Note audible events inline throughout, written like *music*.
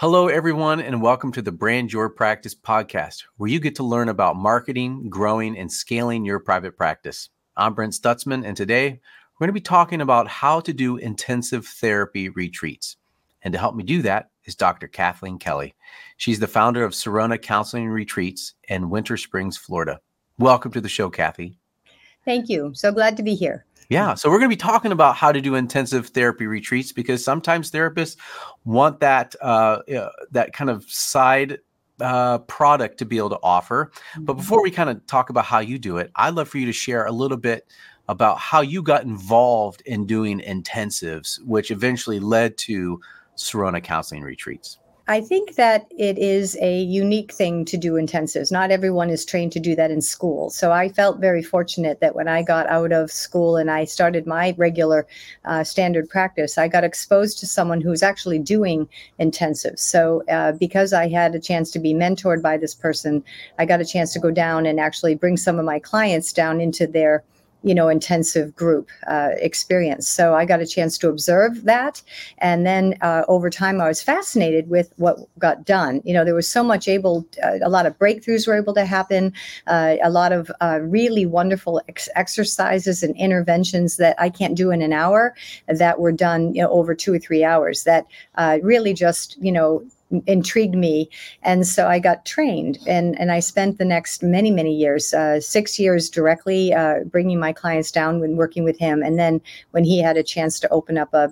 Hello, everyone, and welcome to the Brand Your Practice podcast, where you get to learn about marketing, growing, and scaling your private practice. I'm Brent Stutzman, and today we're going to be talking about how to do intensive therapy retreats. And to help me do that is Dr. Kathleen Kelly. She's the founder of Syrona Counseling Retreats in Winter Springs, Florida. Welcome to the show, Kathy. Thank you. So glad to be here. Yeah. So we're going to be talking about how to do intensive therapy retreats because sometimes therapists want that uh, that kind of side uh, product to be able to offer. But mm-hmm. before we kind of talk about how you do it, I'd love for you to share a little bit about how you got involved in doing intensives, which eventually led to Syrona counseling retreats. I think that it is a unique thing to do intensives. Not everyone is trained to do that in school. So I felt very fortunate that when I got out of school and I started my regular uh, standard practice, I got exposed to someone who's actually doing intensives. So uh, because I had a chance to be mentored by this person, I got a chance to go down and actually bring some of my clients down into their you know intensive group uh, experience. So i got a chance to observe that. And then uh, over time i was fascinated with what got done. You know there was so much able uh, a lot of breakthroughs were able to happen. Uh, a lot of uh, really wonderful ex- exercises and interventions that i can't do in an hour that were done you know over two or three hours that uh, really just you know intrigued me. And so i got trained and and i spent the next many many years uh, six years directly uh, bringing my clients down when working with him. And then when he had a chance to open up a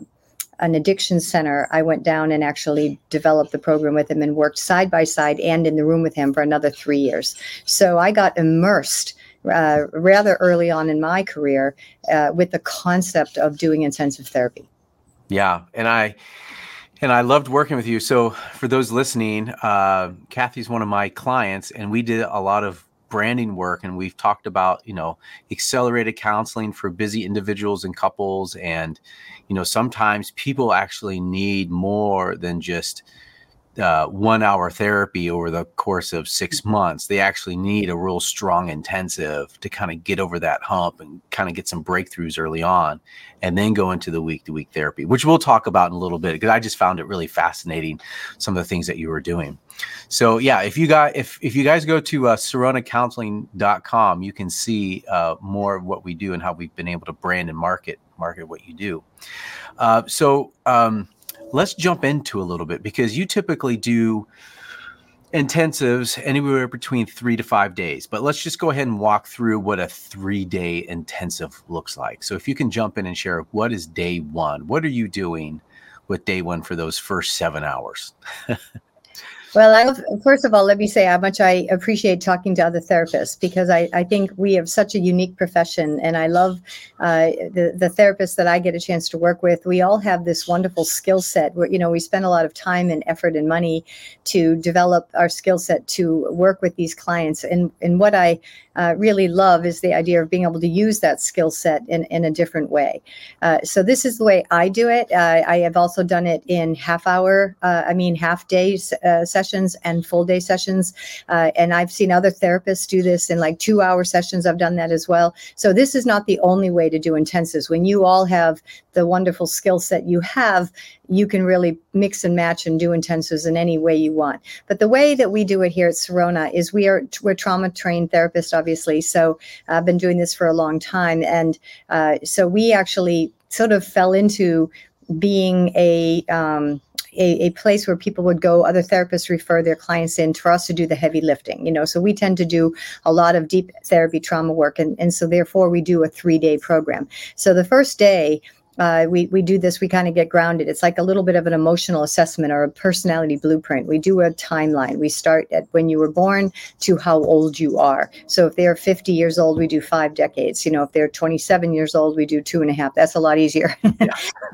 an addiction center i went down and actually developed the program with him and worked side by side and in the room with him for another three years. So i got immersed uh, rather early on in my career uh, with the concept of doing intensive therapy. Yeah. And i and I loved working with you. So, for those listening, uh, Kathy's one of my clients, and we did a lot of branding work. And we've talked about, you know, accelerated counseling for busy individuals and couples. And, you know, sometimes people actually need more than just uh, one hour therapy over the course of six mm-hmm. months. They actually need a real strong intensive to kind of get over that hump and kind of get some breakthroughs early on and then go into the week to week therapy, which we'll talk about in a little bit because I just found it really fascinating some of the things that you were doing. So yeah, if you got if if you guys go to uh, syronacounseling.com, you can see uh, more of what we do and how we've been able to brand and market market what you do. Uh, so um, let's jump into a little bit because you typically do intensives anywhere between three to five days. But let's just go ahead and walk through what a three day intensive looks like. So if you can jump in and share what is day one? What are you doing with day one for those first seven hours? *laughs* Well, I, first of all, let me say how much I appreciate talking to other therapists because I, I think we have such a unique profession, and I love uh, the the therapists that I get a chance to work with. We all have this wonderful skill set. Where you know we spend a lot of time and effort and money to develop our skill set to work with these clients. And and what I uh, really love is the idea of being able to use that skill set in, in a different way. Uh, so this is the way I do it. Uh, I have also done it in half hour, uh, I mean half day uh, sessions and full day sessions. Uh, and I've seen other therapists do this in like two hour sessions. I've done that as well. So this is not the only way to do intensives. When you all have the wonderful skill set you have, you can really mix and match and do intensives in any way you want. But the way that we do it here at Syrona is we are we're trauma trained therapists, obviously. So I've been doing this for a long time, and uh, so we actually sort of fell into being a um, a, a, place where people would go, other therapists refer their clients in for us to do the heavy lifting, you know. So we tend to do a lot of deep therapy trauma work. And, and so therefore we do a three day program. So the first day uh, we we do this we kind of get grounded. It's like a little bit of an emotional assessment or a personality blueprint. We do a timeline. We start at when you were born to how old you are. So if they're 50 years old we do five decades. You know if they're 27 years old we do two and a half. That's a lot easier. *laughs*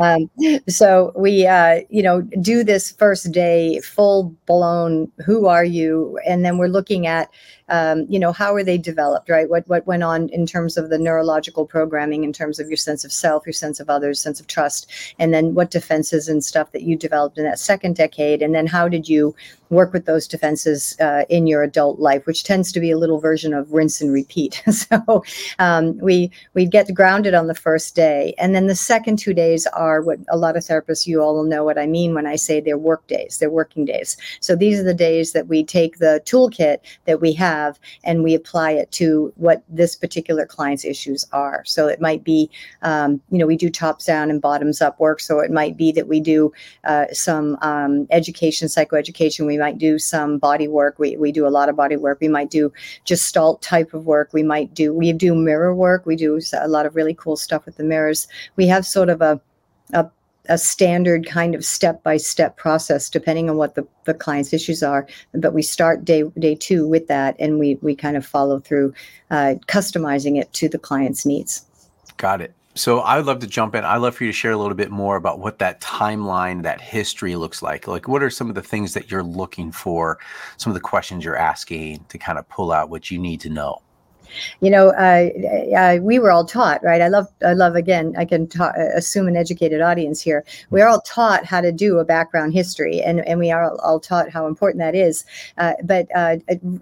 Um, so we uh, you know do this first day full blown who are you? And then we're looking at um, you know how are they developed right? What what went on in terms of the neurological programming in terms of your sense of self your sense of others sense of trust and then what defenses and stuff that you developed in that second decade and then how did you work with those defenses uh, in your adult life, which tends to be a little version of rinse and repeat. *laughs* so um, we we get grounded on the first day, and then the second two days are what a lot of therapists you all know what I mean when I say they're work days, they're working days. So these are the days that we take the toolkit that we have and we apply it to what this particular client's issues are. So it might be, um, you know, we do tops down and bottoms up work. So it might be that we do uh, some um, education, psychoeducation. We might do some body work. We, we do a lot of body work. We might do gestalt type of work. We might do, we do mirror work. We do a lot of really cool stuff with the mirrors. We have sort of a, a a standard kind of step by step process depending on what the, the client's issues are but we start day day two with that and we we kind of follow through uh, customizing it to the client's needs got it so i'd love to jump in. I'd love for you to share a little bit more about what that timeline that history looks like. Like what are some of the things that you're looking for some of the questions you're asking to kind of pull out what you need to know you know, uh, uh, we were all taught, right? I love, I love again, I can ta- uh, assume an educated audience here. We're all taught how to do a background history, and, and we are all taught how important that is. Uh, but uh,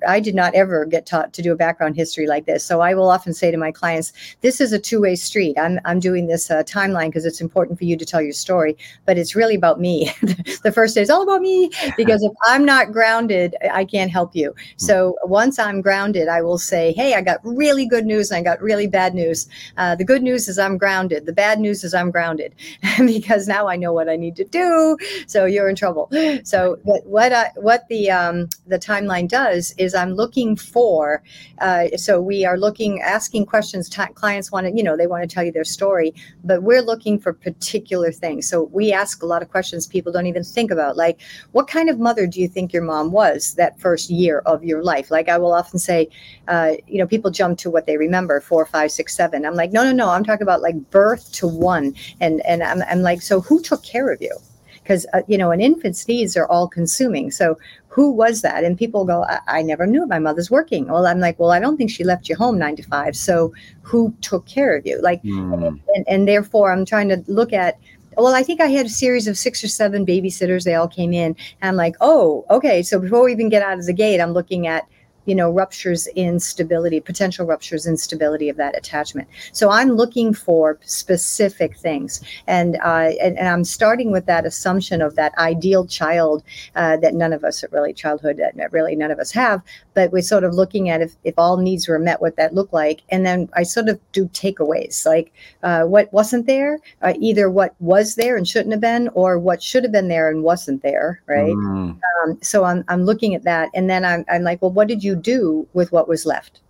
I did not ever get taught to do a background history like this. So I will often say to my clients, this is a two way street. I'm, I'm doing this uh, timeline because it's important for you to tell your story, but it's really about me. *laughs* the first day is all about me because if I'm not grounded, I can't help you. Hmm. So once I'm grounded, I will say, hey, I got got really good news and I got really bad news. Uh, the good news is I'm grounded. The bad news is I'm grounded *laughs* because now I know what I need to do. So you're in trouble. So what what I, what the um, the timeline does is I'm looking for. Uh, so we are looking, asking questions. T- clients want to, you know, they want to tell you their story, but we're looking for particular things. So we ask a lot of questions people don't even think about, like, what kind of mother do you think your mom was that first year of your life? Like I will often say, uh, you know, people people jump to what they remember four, five, six, seven. I'm like, no, no, no. I'm talking about like birth to one. And and I'm, I'm like, so who took care of you? Because uh, you know, an infant's needs are all consuming. So who was that? And people go, I, I never knew. My mother's working. Well, I'm like, well, I don't think she left you home nine to five. So who took care of you? Like, mm. and, and therefore, I'm trying to look at well, I think I had a series of six or seven babysitters. They all came in. And I'm like, oh, okay. So before we even get out of the gate, I'm looking at you know ruptures in stability potential ruptures in stability of that attachment. So i'm looking for specific things. And uh, and, and, i'm starting with that assumption of that ideal child uh, that none of us at really childhood that really none of us have but we're sort of looking at if, if all needs were met what that looked like and then i sort of do takeaways like uh, what wasn't there uh, either what was there and shouldn't have been or what should have been there and wasn't there right mm. um, so I'm, I'm looking at that and then I'm, I'm like well what did you do with what was left.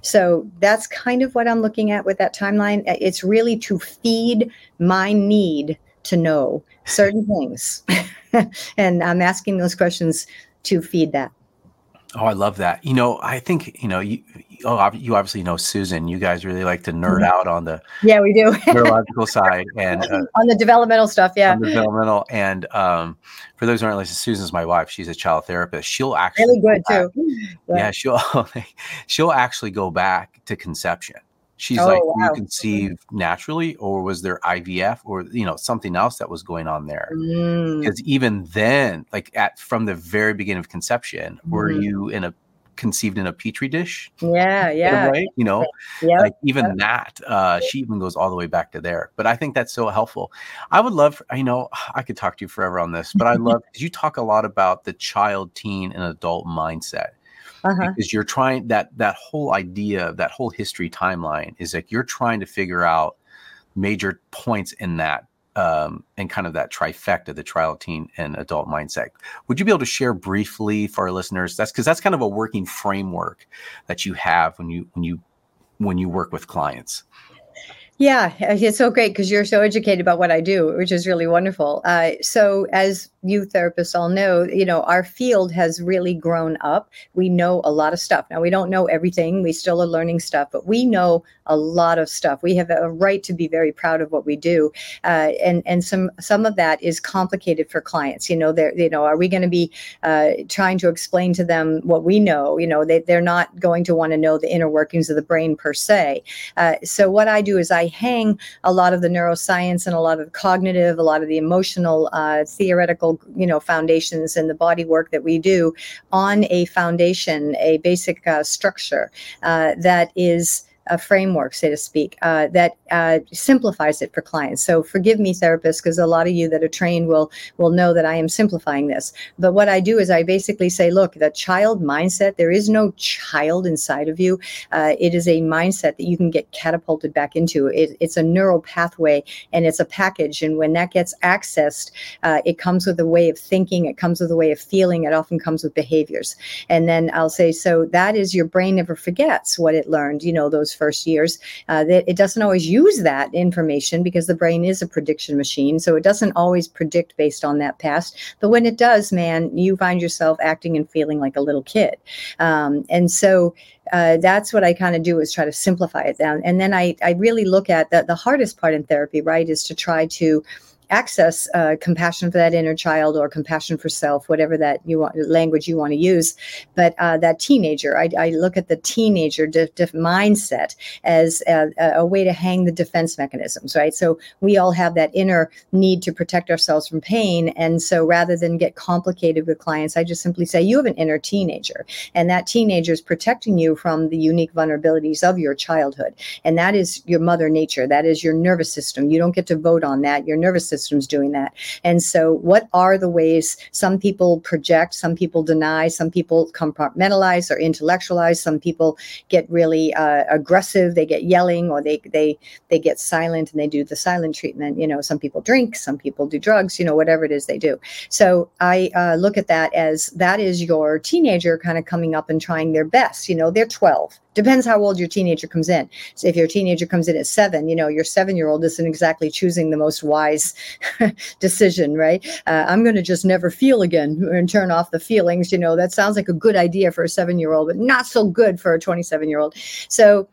So that's kind of what I'm looking at with that timeline. It's really to feed my need to know certain things. *laughs* and I'm asking those questions to feed that. Oh, I love that. You know, I think, you know, you, oh, you obviously know Susan. You guys really like to nerd mm-hmm. out on the yeah, we do *laughs* neurological side and uh, on the developmental stuff. Yeah, on the developmental. And um, for those who aren't listening, Susan's my wife. She's a child therapist. She'll actually really good too. Yeah. yeah, she'll *laughs* she'll actually go back to conception. She's oh, like, wow. you conceive naturally, or was there IVF, or you know something else that was going on there? Because mm. even then, like at from the very beginning of conception, mm. were mm-hmm. you in a conceived in a petri dish. Yeah, yeah. Right, you know, yeah. Like even that, uh, she even goes all the way back to there. But I think that's so helpful. I would love, you know, *sighs* I could talk to you forever on this, but I love you talk a lot about the child, teen, and adult mindset. Uh-huh. Because you're trying that that whole idea, that whole history timeline is like you're trying to figure out major points in that um, and kind of that trifecta, the trial teen and adult mindset. Would you be able to share briefly for our listeners? That's because that's kind of a working framework that you have when you when you when you work with clients. Yeah, it's so great because you're so educated about what I do, which is really wonderful. Uh, so, as you therapists all know, you know, our field has really grown up. We know a lot of stuff. Now, we don't know everything. We still are learning stuff, but we know a lot of stuff. We have a right to be very proud of what we do. Uh, and and some some of that is complicated for clients. You know, they're, you know, are we going to be uh, trying to explain to them what we know? You know, they, they're not going to want to know the inner workings of the brain per se. Uh, so, what I do is I hang a lot of the neuroscience and a lot of cognitive, a lot of the emotional, uh, theoretical you know foundations and the body work that we do on a foundation a basic uh, structure uh, that is a framework, so to speak, uh, that uh, simplifies it for clients. So forgive me, therapists, because a lot of you that are trained will will know that I am simplifying this. But what I do is I basically say, look, the child mindset. There is no child inside of you. Uh, it is a mindset that you can get catapulted back into. It, it's a neural pathway, and it's a package. And when that gets accessed, uh, it comes with a way of thinking. It comes with a way of feeling. It often comes with behaviors. And then I'll say, so that is your brain never forgets what it learned. You know those first years. Uh, that it doesn't always use that information because the brain is a prediction machine. So it doesn't always predict based on that past. But when it does, man, you find yourself acting and feeling like a little kid. Um, and so uh, that's what I kind of do is try to simplify it down. And then I, I really look at that. The hardest part in therapy, right, is to try to access uh, compassion for that inner child or compassion for self, whatever that you want language you want to use. But uh, that teenager, I, I, look at the teenager de- de- mindset as a, a, way to hang the defense mechanisms, right? So we all have that inner need to protect ourselves from pain, and so rather than get complicated with clients, I just simply say you have an inner teenager, and that teenager is protecting you from the unique vulnerabilities of your childhood, and that is your mother nature. That is your nervous system. You don't get to vote on that. Your nervous system systems doing that. And so, what are the ways some people project, some people deny, some people compartmentalize or intellectualize, some people get really uh, aggressive, they get yelling, or they they they get silent and they do the silent treatment. You know, some people drink, some people do drugs. You know, whatever it is they do. So I uh, look at that as that is your teenager kind of coming up and trying their best. You know, they're 12 depends how old your teenager comes in. So if your teenager comes in at seven, you know, your seven year old isn't exactly choosing the most wise *laughs* decision, right? Uh, I'm going to just never feel again and turn off the feelings. You know, that sounds like a good idea for a seven year old, but not so good for a 27 year old. So,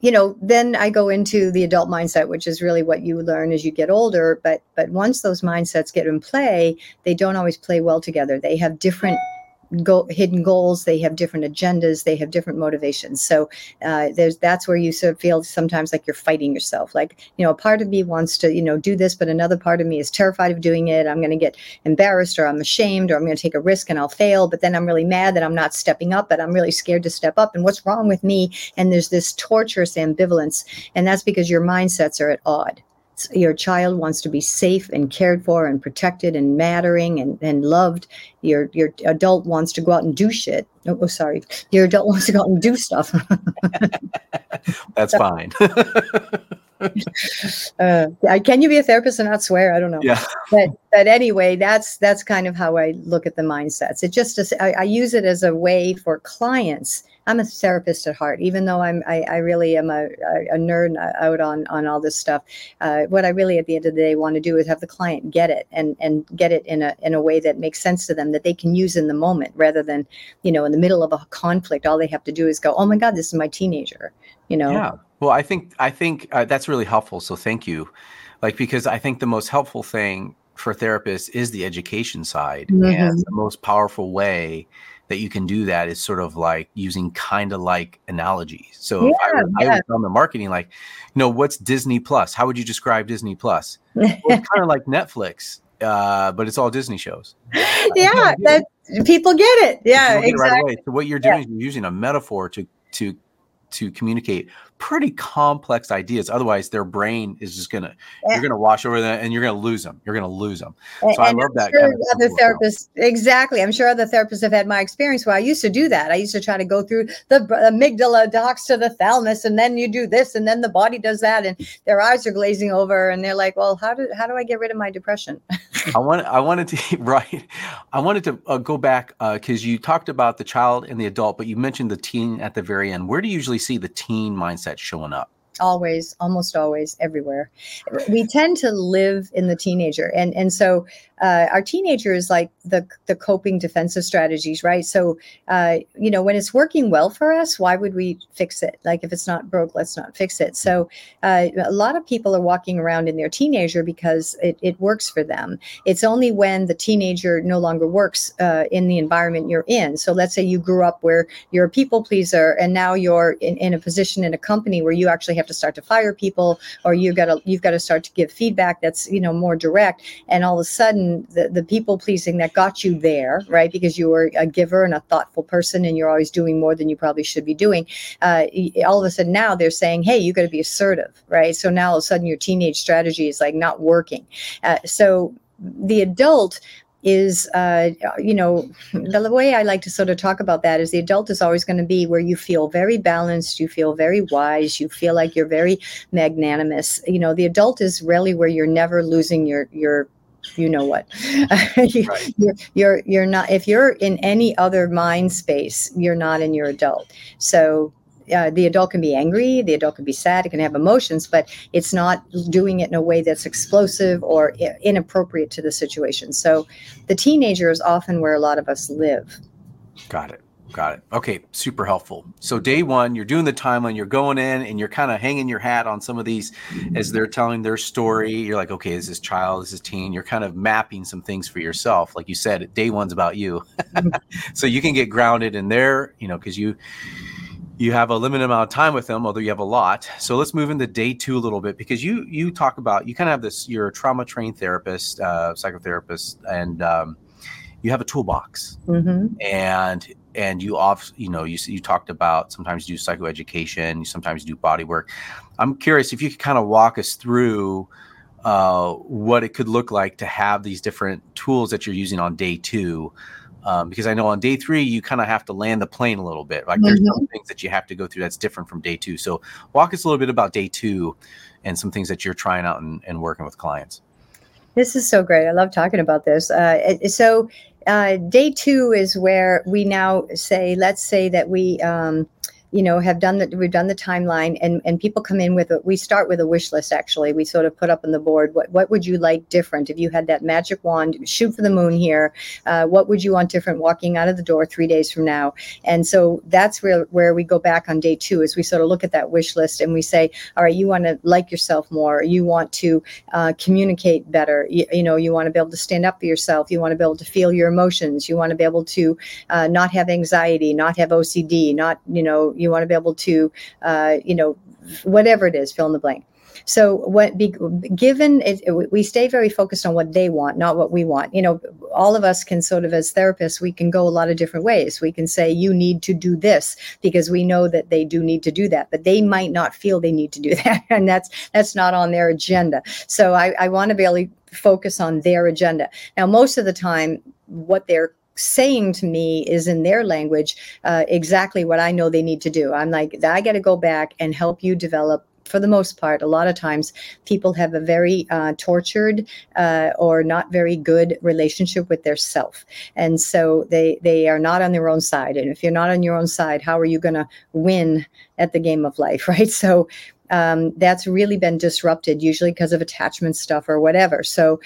you know then i go into the adult mindset which is really what you learn as you get older but but once those mindsets get in play they don't always play well together they have different hidden goals they have different agendas they have different motivations. So uh, there's that's where you sort of feel sometimes like you're fighting yourself. Like you know a part of me wants to you know do this but another part of me is terrified of doing it. I'm going to get embarrassed or i'm ashamed or i'm going to take a risk and i'll fail but then i'm really mad that i'm not stepping up but i'm really scared to step up. And what's wrong with me? And there's this torturous ambivalence and that's because your mindsets are at odd your child wants to be safe and cared for and protected and mattering and, and loved. Your your adult wants to go out and do shit. Oh, oh sorry. Your adult *laughs* wants to go out and do stuff. *laughs* That's fine. *laughs* uh, can you be a therapist and not swear? I don't know. Yeah. But but anyway, that's that's kind of how I look at the mindsets. It just I, I use it as a way for clients I'm a therapist at heart, even though I'm I, I really am a, a, nerd out on on all this stuff. Uh, what I really at the end of the day want to do is have the client get it and and get it in a in a way that makes sense to them that they can use in the moment rather than you know in the middle of a conflict. All they have to do is go, oh my god, this is my teenager. You know. Yeah. Well, I think I think uh, that's really helpful. So thank you. Like because I think the most helpful thing for therapists is the education side mm-hmm. and the most powerful way that you can do that is sort of like using kind of like analogies. So yeah, I, yeah. I was on the marketing, like, you know, what's Disney Plus? How would you describe Disney Plus? well, it's kind of like Netflix, uh, but it's all Disney shows. *laughs* yeah, that people get it. Yeah, get exactly. It right so what you're doing yeah. is you're using a metaphor to to to communicate pretty complex ideas. Otherwise, their brain is just gonna yeah. you're gonna wash over that and you're gonna lose them. You're gonna lose them. So and I love I'm that. Sure kind of other therapists, exactly. I'm sure other therapists have had my experience where I used to do that. I used to try to go through the amygdala docks to the thalamus, and then you do this, and then the body does that, and their eyes are glazing over, and they're like, "Well, how do how do I get rid of my depression?" I want I *laughs* wanted to *laughs* right. I wanted to uh, go back because uh, you talked about the child and the adult, but you mentioned the teen at the very end. Where do you usually see the teen mindset showing up? always almost always everywhere we tend to live in the teenager and and so uh, our teenagers like the the coping defensive strategies, right? So, uh, you know, when it's working well for us, why would we fix it? Like if it's not broke, let's not fix it. So, uh, a lot of people are walking around in their teenager because it, it works for them. It's only when the teenager no longer works uh, in the environment you're in. So, let's say you grew up where you're a people pleaser, and now you're in, in a position in a company where you actually have to start to fire people or you got to you've got to start to give feedback that's you know more direct and all of a sudden the, the people pleasing that got you there right? Because you were a giver and a thoughtful person and you're always doing more than you probably should be doing. Uh, all of a sudden now they're saying hey you got to be assertive right? So now all of a sudden your teenage strategy is like not working. Uh, so the adult is uh, you know the way i like to sort of talk about that is the adult is always going to be where you feel very balanced you feel very wise you feel like you're very magnanimous. You know the adult is really where you're never losing your your you know what you, *laughs* *laughs* right. you're, you're you're not if you're in any other mind space you're not in your adult so uh, the adult can be angry, the adult can be sad, it can have emotions, but it's not doing it in a way that's explosive or inappropriate to the situation. So the teenager is often where a lot of us live. Got it. Got it. Okay, super helpful. So day one, you're doing the timeline, you're going in and you're kind of hanging your hat on some of these as they're telling their story. You're like, okay, is this child, is this teen? You're kind of mapping some things for yourself. Like you said, day one's about you. *laughs* so you can get grounded in there, you know, because you you have a limited amount of time with them although you have a lot so let's move into day two a little bit because you you talk about you kind of have this you're a trauma trained therapist uh, psychotherapist and um, you have a toolbox mm-hmm. and and you off you know you you talked about sometimes you do psychoeducation you sometimes do body work i'm curious if you could kind of walk us through uh, what it could look like to have these different tools that you're using on day two um, because I know on day three you kind of have to land the plane a little bit. Like there's mm-hmm. some things that you have to go through that's different from day two. So walk us a little bit about day two and some things that you're trying out and, and working with clients. This is so great. I love talking about this. Uh, so uh, day two is where we now say, let's say that we. Um, you know have done that we've done the timeline and and people come in with a, we start with a wish list actually. We sort of put up on the board what what would you like different? If you had that magic wand shoot for the moon here uh, what would you want different walking out of the door three days from now? And so that's where where we go back on day two is we sort of look at that wish list and we say all right you want to like yourself more. You want to uh, communicate better. You, you, know you want to be able to stand up for yourself. You want to be able to feel your emotions. You want to be able to uh, not have anxiety not have ocd not you know you want to be able to, uh, you know, whatever it is, fill in the blank. So what be, given it, we stay very focused on what they want, not what we want. You know, all of us can sort of as therapists, we can go a lot of different ways. We can say you need to do this because we know that they do need to do that, but they might not feel they need to do *laughs* that, and that's that's not on their agenda. So I, I want to be able to focus on their agenda. Now, most of the time, what they're saying to me is in their language uh, exactly what I know they need to do. I'm like, I got to go back and help you develop for the most part, a lot of times people have a very uh, tortured uh, or not very good relationship with their self, and so they they are not on their own side. And if you're not on your own side, how are you going to win at the game of life, *laughs* right? So um, that's really been disrupted, usually because of attachment stuff or whatever. So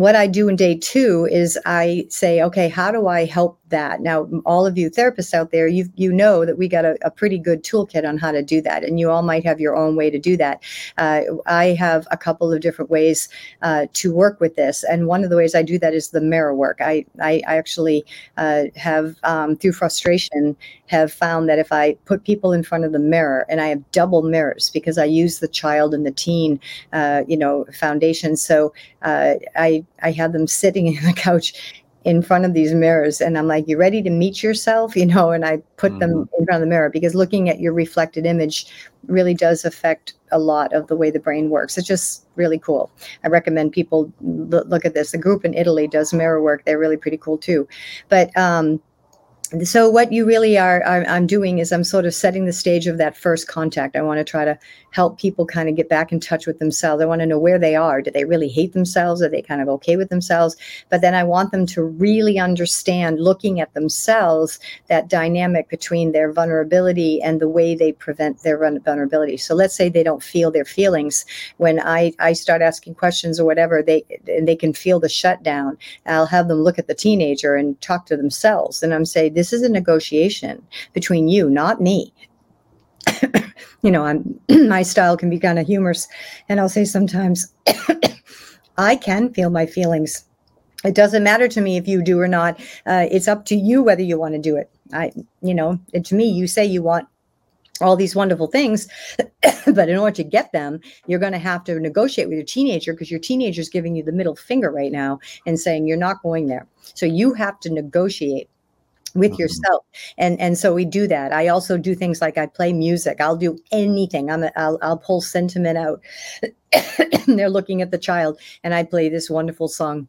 what I do in day two is I say, okay, how do I help that. Now, all of you therapists out there, you you know that we got a, a, pretty good toolkit on how to do that, and you all might have your own way to do that. Uh, I have a couple of different ways uh, to work with this, and one of the ways I do that is the mirror work. I I, I actually uh, have um, through frustration have found that if I put people in front of the mirror, and I have double mirrors because I use the child and the teen, uh, you know, foundation. So uh, I I had them sitting *laughs* in the couch in front of these mirrors and I'm like, you ready to meet yourself? *laughs* You know, and I put mm-hmm. them in front of the mirror because looking at your reflected image really does affect a lot of the way the brain works. It's just really cool. I recommend people look at this. The group in Italy does mirror work. They're really pretty cool too. But um, so what you really are I'm doing is i'm sort of setting the stage of that first contact. I want to try to help people kind of get back in touch with themselves. I want to know where they are. Do they really hate themselves? Are they kind of okay with themselves? But then i want them to really understand looking at themselves that dynamic between their vulnerability and the way they prevent their vulnerability. So let's say they don't feel their feelings. When i i start asking questions or whatever they and they can feel the shutdown i'll have them look at the teenager and talk to themselves. And i'm saying this is a negotiation between you, not me. *coughs* you know, I'm *coughs* my style can be kind of humorous, and I'll say sometimes *coughs* I can feel my feelings. It doesn't matter to me if you do or not. Uh, it's up to you whether you want to do it. I, you know, to me, you say you want all these wonderful things but in order to get them you're going to have to negotiate with your teenager because your teenager is giving you the middle finger right now and saying you're not going there so you have to negotiate with mm-hmm. yourself. And and so we do that. I also do things like i play music. I'll do anything. I'm a, I'll, I'll pull sentiment out. *coughs* They're looking at the child and i play this wonderful song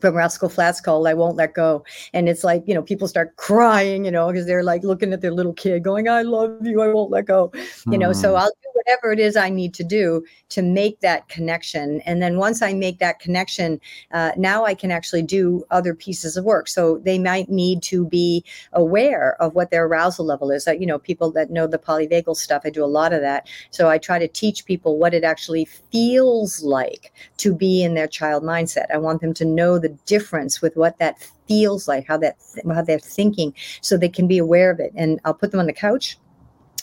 from Rascal Flatts called I Won't Let Go. And it's like, you know, people start crying, you know, because they're like looking at their little kid going, I love you, I won't let go. Mm. You know, so hmm. I'll do whatever it is I need to do to make that connection. And then once I make that connection, uh, now I can actually do other pieces of work. So they might need to be aware of what their arousal level is. Uh, you know, people that know the polyvagal stuff, I do a lot of that. So I try to teach people what it actually feels like to be in their child mindset. I want them to know the difference with what that feels like, how that how they're thinking, so they can be aware of it. And I'll put them on the couch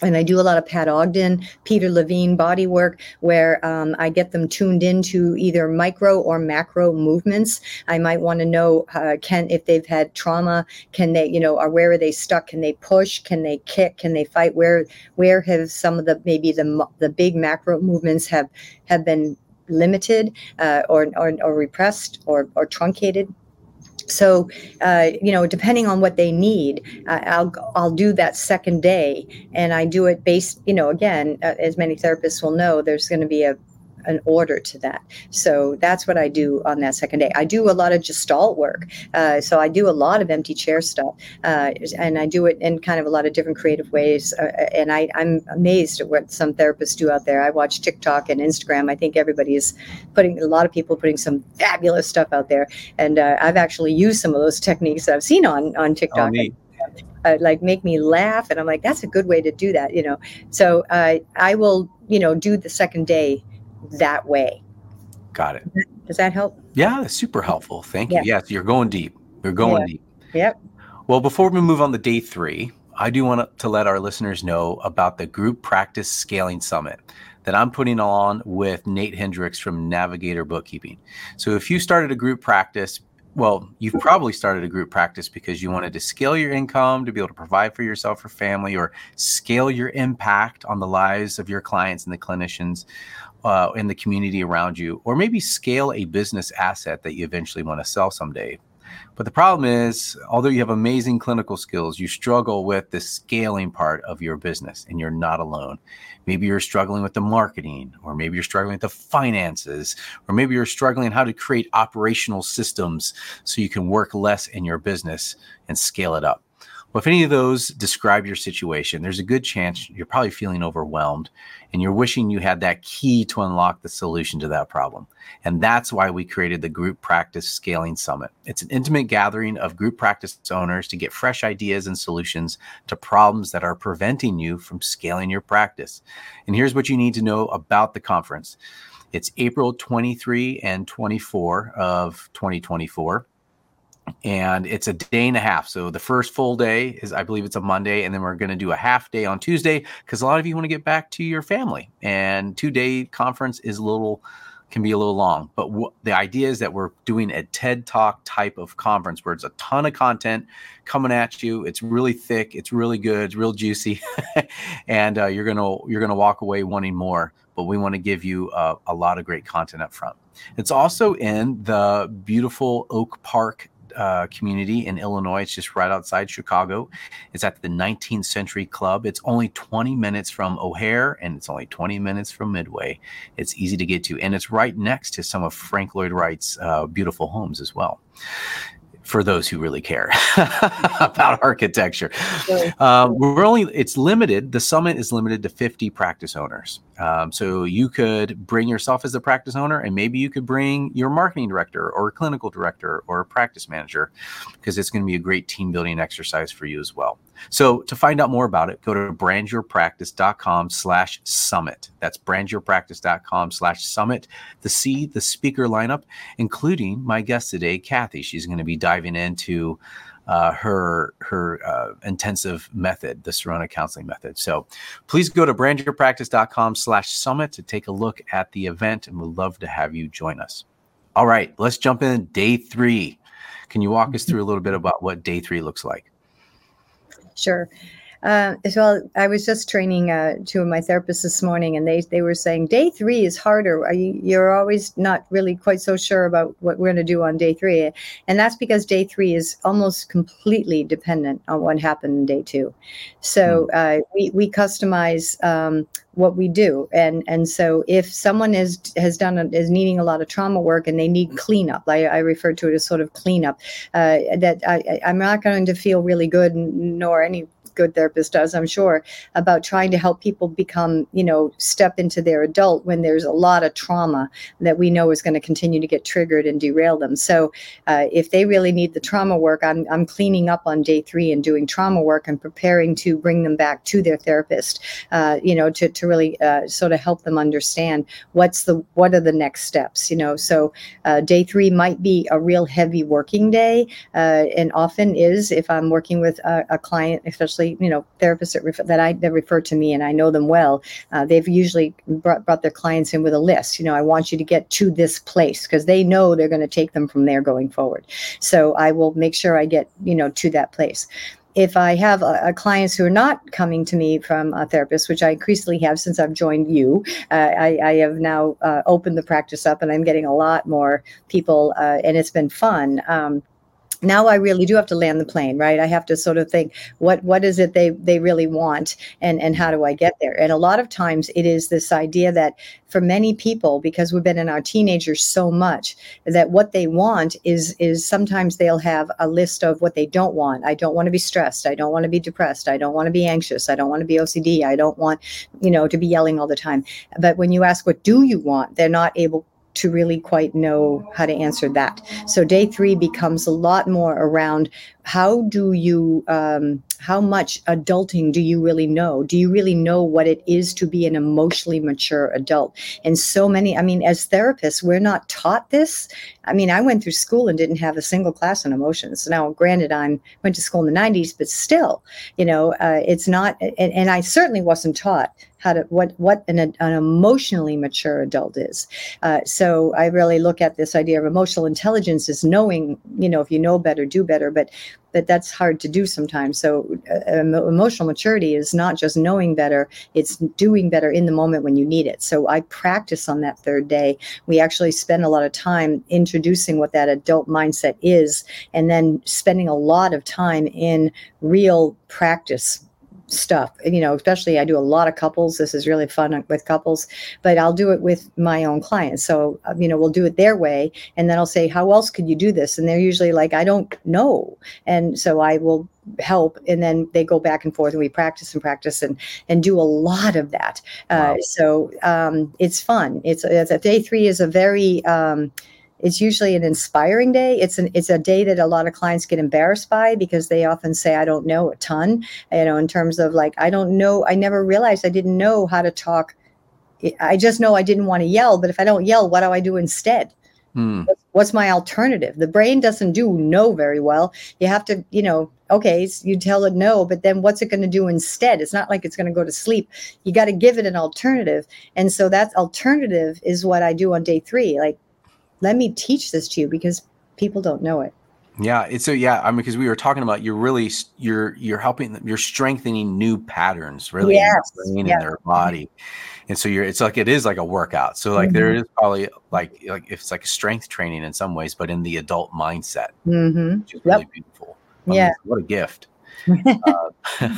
and I do a lot of Pat Ogden, Peter Levine body work where um, I get them tuned into either micro or macro movements. I might want to know uh, can if they've had trauma, can they, you know, or where are they stuck? Can they push? Can they kick? Can they fight? Where where have some of the maybe the the big macro movements have have been limited uh, or, or or repressed or or truncated? so uh, you know depending on what they need uh, i'll i'll do that second day and i do it based you know again uh, as many therapists will know there's going to be a an order to that. So that's what I do on that second day. I do a lot of gestalt work. Uh, so I do a lot of empty chair stuff, uh, and I do it in kind of a lot of different creative ways. Uh, and I, I'm amazed at what some therapists do out there. I watch TikTok and Instagram. I think everybody is putting a lot of people putting some fabulous stuff out there, and uh, I've actually used some of those *laughs* techniques I've seen on on TikTok. Oh, uh, like make me laugh and i'm like that's a good way to do that you know so uh, i will you know do the second day that way. Got it. Does that help? Yeah, that's super helpful. Thank you. Yeah. Yes, you're going deep. You're going yeah. deep. Yep. Well, before we move on to day three, I do want to let our listeners know about the Group Practice Scaling Summit that I'm putting on with Nate Hendricks from Navigator Bookkeeping. So if you started a group practice, well, you've probably started a group practice because you wanted to scale your income to be able to provide for yourself or family or scale your impact on the lives of your clients and the clinicians uh, in the community around you, or maybe scale a business asset that you eventually want to sell someday. But the problem is, although you have amazing clinical skills, you struggle with the scaling part of your business and you're not alone. Maybe you're struggling with the marketing, or maybe you're struggling with the finances, or maybe you're struggling how to create operational systems so you can work less in your business and scale it up. Well, if any of those describe your situation, there's a good chance you're probably feeling overwhelmed and you're wishing you had that key to unlock the solution to that problem. And that's why we created the Group Practice Scaling Summit. It's an intimate gathering of group practice owners to get fresh ideas and solutions to problems that are preventing you from scaling your practice. And here's what you need to know about the conference it's April 23 and 24 of 2024 and it's a day and a half. So the first full day is, I believe, it's a Monday, and then we're going to do a half day on Tuesday because a lot of you want to get back to your family. And two day conference is a little can be a little long, but w- the idea is that we're doing a TED Talk type of conference where it's a ton of content coming at you. It's really thick, it's really good, it's real juicy, *laughs* and uh, you're gonna you're gonna walk away wanting more. But we want to give you uh, a lot of great content up front. It's also in the beautiful Oak Park uh, community in Illinois. It's just right outside Chicago. It's at the 19th Century Club. It's only 20 minutes from O'Hare and it's only 20 minutes from Midway. It's easy to get to, and it's right next to some of Frank Lloyd Wright's uh, beautiful homes as well for those who really care *laughs* about architecture. Um, we're only, it's limited, the summit is limited to 50 practice owners. Um, so you could bring yourself as a practice owner, and maybe you could bring your marketing director or a clinical director or a practice manager because it's going to be a great team building exercise for you as well. So to find out more about it, go to brandyourpractice.com slash summit. That's brandyourpractice.com slash summit to see the speaker lineup, including my guest today, Kathy. She's going to be diving into uh, her her uh, intensive method, the Syrona counseling method. So please go to brandyourpractice.com slash summit to take a look at the event and we'd love to have you join us. All right, let's jump in day three. Can you walk us through a little bit about what day three looks like? Sure. Uh, well, I was just training uh, two of my therapists this morning, and they they were saying day three is harder. You, you're always not really quite so sure about what we're going to do on day three, and that's because day three is almost completely dependent on what happened in day two. So hmm. uh, we we customize. Um, what we do and and so if someone is has done a, is needing a lot of trauma work and they need cleanup I, I refer to it as sort of cleanup uh, that I, i'm not going to feel really good nor any good therapist does, I'm sure, about trying to help people become, you know, step into their adult when there's a lot of trauma that we know is going to continue to get triggered and derail them. So uh, if they really need the trauma work, I'm, I'm cleaning up on day three and doing trauma work and preparing to bring them back to their therapist, uh, you know, to, to really uh, sort of help them understand what's the, what are the next steps, you know. So uh, day three might be a real heavy working day uh, and often is if I'm working with a, a client, especially you know therapists that, refer, that I that refer to me and I know them well. Uh, they've usually brought, brought their clients in with a list. You know, I want you to get to this place because they know they're going to take them from there going forward. So I will make sure I get you know to that place if I have a, a, clients who are not coming to me from a therapist, which I increasingly have since I've joined you, uh, I, I, have now uh, opened the practice up and I'm getting a lot more people, uh, and it's been fun. Um, now I really do have to land the plane, right? I have to sort of think what what is it they they really want and and how do I get there? And a lot of times it is this idea that for many people because we've been in our teenagers so much that what they want is is sometimes they'll have a list of what they don't want. I don't want to be stressed, I don't want to be depressed, I don't want to be anxious, I don't want to be OCD, I don't want, you know, to be yelling all the time. But when you ask what do you want, they're not able to really quite know how to answer that. So day three becomes a lot more around how do you um, how much adulting do you really know? Do you really know what it is to be an emotionally mature adult? And so many i mean as therapists we're not taught this. I mean i went through school and didn't have a single class on emotions. Now granted i went to school in the 90s but still you know uh, it's not and, and i certainly wasn't taught how to what what an, an emotionally mature adult is uh, so i really look at this idea of emotional intelligence as knowing you know if you know better do better but but that's hard to do sometimes. So uh, emotional maturity is not just knowing better, it's doing better in the moment when you need it. So I practice on that third day. We actually spend a lot of time introducing what that adult mindset is and then spending a lot of time in real practice stuff you know especially i do a lot of couples. This is really fun with couples but i'll do it with my own clients. So uh, you know we'll do it their way and then i'll say how else could you do this? And they're usually like i don't know. And so i will help and then they go back and forth and we practice and practice and and do a lot of that. Uh, wow. uh, so um, it's fun. It's, it's a day three is a very um, it's usually an inspiring day. It's an it's a day that a lot of clients get embarrassed by because they often say, "I don't know a ton," you know, in terms of like, "I don't know. I never realized I didn't know how to talk. I just know I didn't want to yell, but if I don't yell, what do I do instead?" Hmm. What's my alternative? The brain doesn't do no very well. You have to, you know, okay, you tell it no, but then what's it going to do instead? It's not like it's going to go to sleep. You got to give it an alternative. And so that alternative is what I do on day three. Like, let me teach this to you because people don't know it. Yeah, it's so yeah. I mean, because we were talking about you're really you're you're helping them, you're strengthening new patterns really yes. in, yes. their body, and so you're it's like it is like a workout. So like mm-hmm. there is probably like like it's like a strength training in some ways, but in the adult mindset, mm-hmm. which is yep. really beautiful. I yeah, mean, what a gift. Uh, *laughs*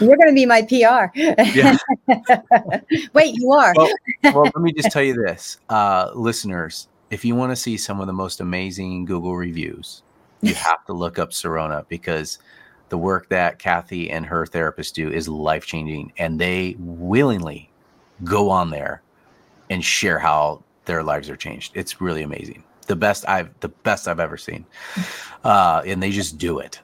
You're going to be my PR. *laughs* Wait, you are. well, well, let me just tell you this, uh, listeners. If you want to see some of the most amazing Google reviews, you *laughs* have to look up Syrona because the work that Kathy and her therapist do is life changing, and they willingly go on there and share how their lives are changed. It's really amazing. The best I've the best I've ever seen, *laughs* uh, and they just do it.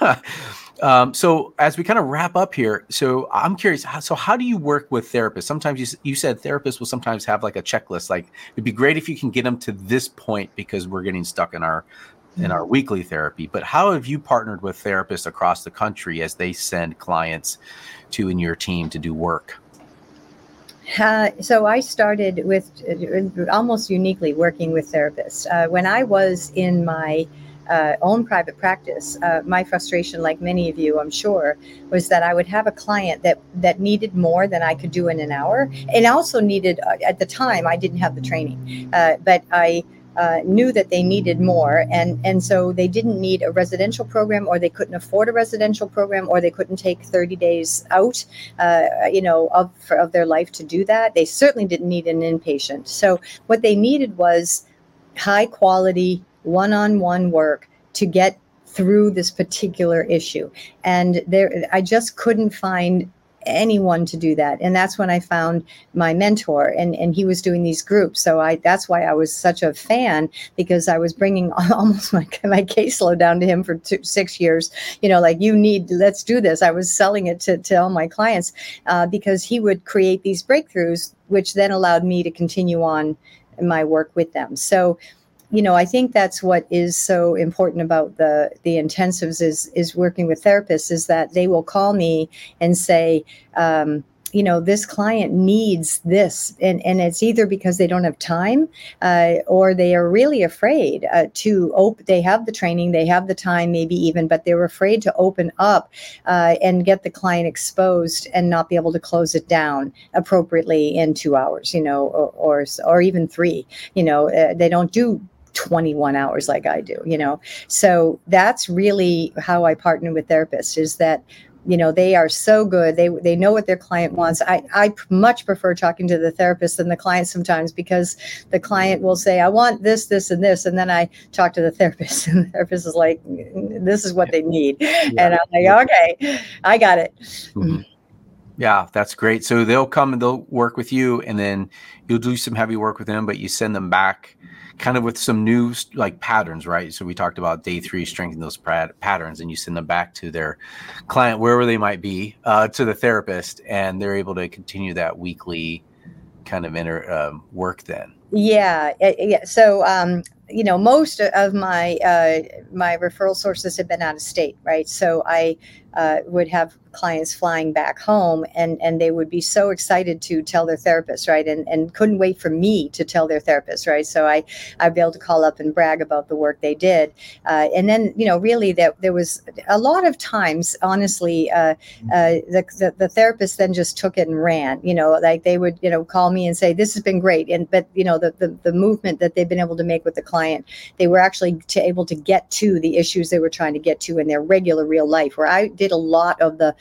*laughs* um, so as we kind of wrap up here, so I'm curious. So how do you work with therapists? Sometimes you you said therapists will sometimes have like a checklist. Like it'd be great if you can get them to this point because we're getting stuck in our in our mm-hmm. weekly therapy. But how have you partnered with therapists across the country as they send clients to in your team to do work? Uh, so I started with uh, almost uniquely working with therapists. Uh, when I was in my uh, own private practice, uh, my frustration, like many of you, I'm sure, was that I would have a client that that needed more than I could do in an hour, and also needed uh, at the time I didn't have the training, but I. Uh, knew that they needed more. And and so they didn't need a residential program or they couldn't afford a residential program or they couldn't take 30 days out uh, you know of of their life to do that. They certainly didn't need an inpatient. So what they needed was high quality one-on-one work to get through this particular issue. And there i just couldn't find anyone to do that. And that's when i found my mentor and and he was doing these groups. So i that's why i was such a fan because i was bringing *laughs* almost my, my caseload down to him for two, six years. You know like you need let's do this. I was selling it to, to all my clients uh, because he would create these breakthroughs which then allowed me to continue on my work with them. So you know i think that's what is so important about the the intensives is is working with therapists is that they will call me and say um, you know this client needs this. And and it's either because they don't have time uh, or they are really afraid uh, to open they have the training they have the time maybe even but they're afraid to open up uh, and get the client exposed and not be able to close it down appropriately in two hours you know or or, or even three you know uh, they don't do 21 hours like I do, you know. So that's really how I partner with therapists is that you know they are so good. They they know what their client wants. I i much prefer talking to the therapist than the client sometimes because the client will say i want this this and this and then i talk to the *laughs* therapist and the therapist is like this is what they need. Yeah. and i'm like okay i got it. Mm-hmm. yeah that's great. So they'll come and they'll work with you and then you'll do some heavy work with them but you send them back kind of with some new like patterns, right? So we talked about day three, strengthen those patterns, and you send them back to their client wherever they might be, uh, to the therapist, and they're able to continue that weekly kind of inner um, work. Then, yeah, yeah. So, um, you know, most of my uh, my referral sources have been out of state, right? So I uh, would have clients flying back home and and they would be so excited to tell their therapist right? And and couldn't wait for me to tell their therapist right? So i i'd be able to call up and brag about the work they did. Uh, and then you know really that there was a lot of times honestly uh, uh, the, the, the therapist then just took it and ran you know like they would you know call me and say this has been great. And but you know the the, the movement that they've been able to make with the client they were actually to able to get to the issues they were trying to get to in their regular real life where i did a lot of the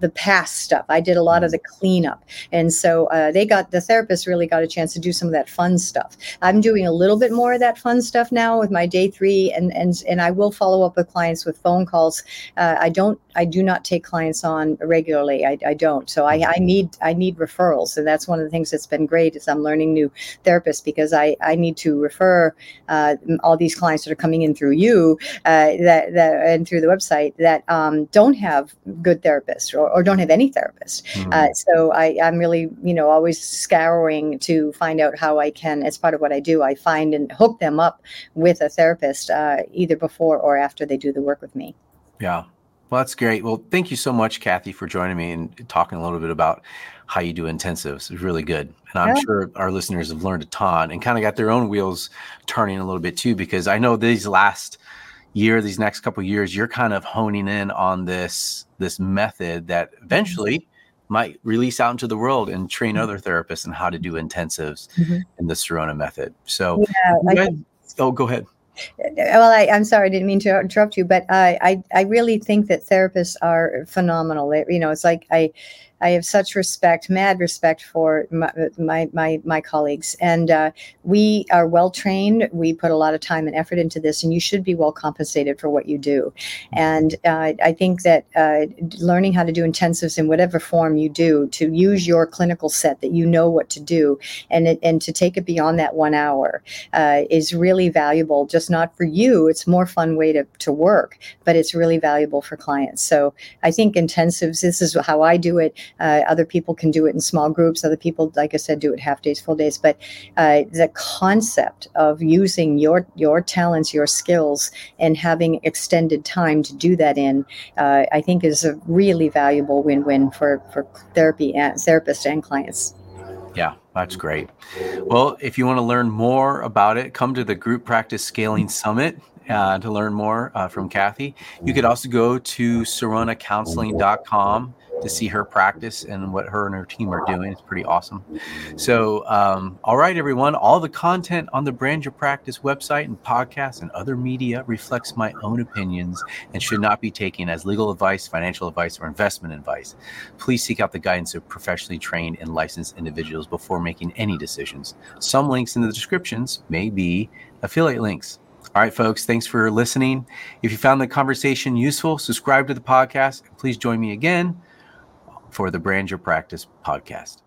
the past stuff. I did a lot of the cleanup. And so uh, they got, the therapist really got a chance to do some of that fun stuff. I'm doing a little bit more of that fun stuff now with my day three, and, and, and I will follow up with clients with phone calls. Uh, I don't, I do not take clients on regularly. I, I don't. So I, I need, I need referrals. And that's one of the things that's been great is I'm learning new therapists because I, I need to refer uh, all these clients that are coming in through you uh, that, that, and through the website that um, don't have good therapists or or, don't have any therapist. Mm-hmm. Uh, so I, I'm really, you know, always scouring to find out how I can, as part of what I do, I find and hook them up with a therapist uh, either before or after they do the work with me. Yeah. Well, that's great. Well, thank you so much, Kathy, for joining me and talking a little bit about how you do intensives. It's really good. And I'm yeah. sure our listeners have learned a ton and kind of got their own wheels turning a little bit too, because I know these last year, these next couple years, you're kind of honing in on this this method that eventually mm-hmm. might release out into the world and train mm-hmm. other therapists on how to do intensives mm-hmm. in the Syrona method. So, yeah, guys, oh, go ahead. Well, I, am sorry, I didn't mean to interrupt you, but I, I, I really think that therapists are phenomenal. you know, it's like I, I have such respect, mad respect for my my my, colleagues, and uh, we are well trained. We put a lot of time and effort into this, and you should be well compensated for what you do. And uh, I think that uh, learning how to do intensives in whatever form you do, to use your clinical set that you know what to do, and it, and to take it beyond that one hour uh, is really valuable. Just not for you; it's more fun way to to work, but it's really valuable for clients. So I think intensives. This is how I do it uh, other people can do it in small groups. Other people, like I said, do it half days, full days. But uh, the concept of using your your talents, your skills, and having extended time to do that in, uh, I think, is a really valuable win-win for for therapy and therapists and clients. Yeah, that's great. Well, if you want to learn more about it, come to the Group Practice Scaling Summit uh, to learn more uh, from Kathy. You could also go to syronacounseling.com to see her practice and what her and her team are doing. It's pretty awesome. So, um, all right, everyone, all the content on the Brand Your Practice website and podcasts and other media reflects my own opinions and should not be taken as legal advice, financial advice, or investment advice. Please seek out the guidance of professionally trained and licensed individuals before making any decisions. Some links in the descriptions may be affiliate links. All right, folks, thanks for listening. If you found the conversation useful, subscribe to the podcast please join me again for the Brand Your Practice podcast.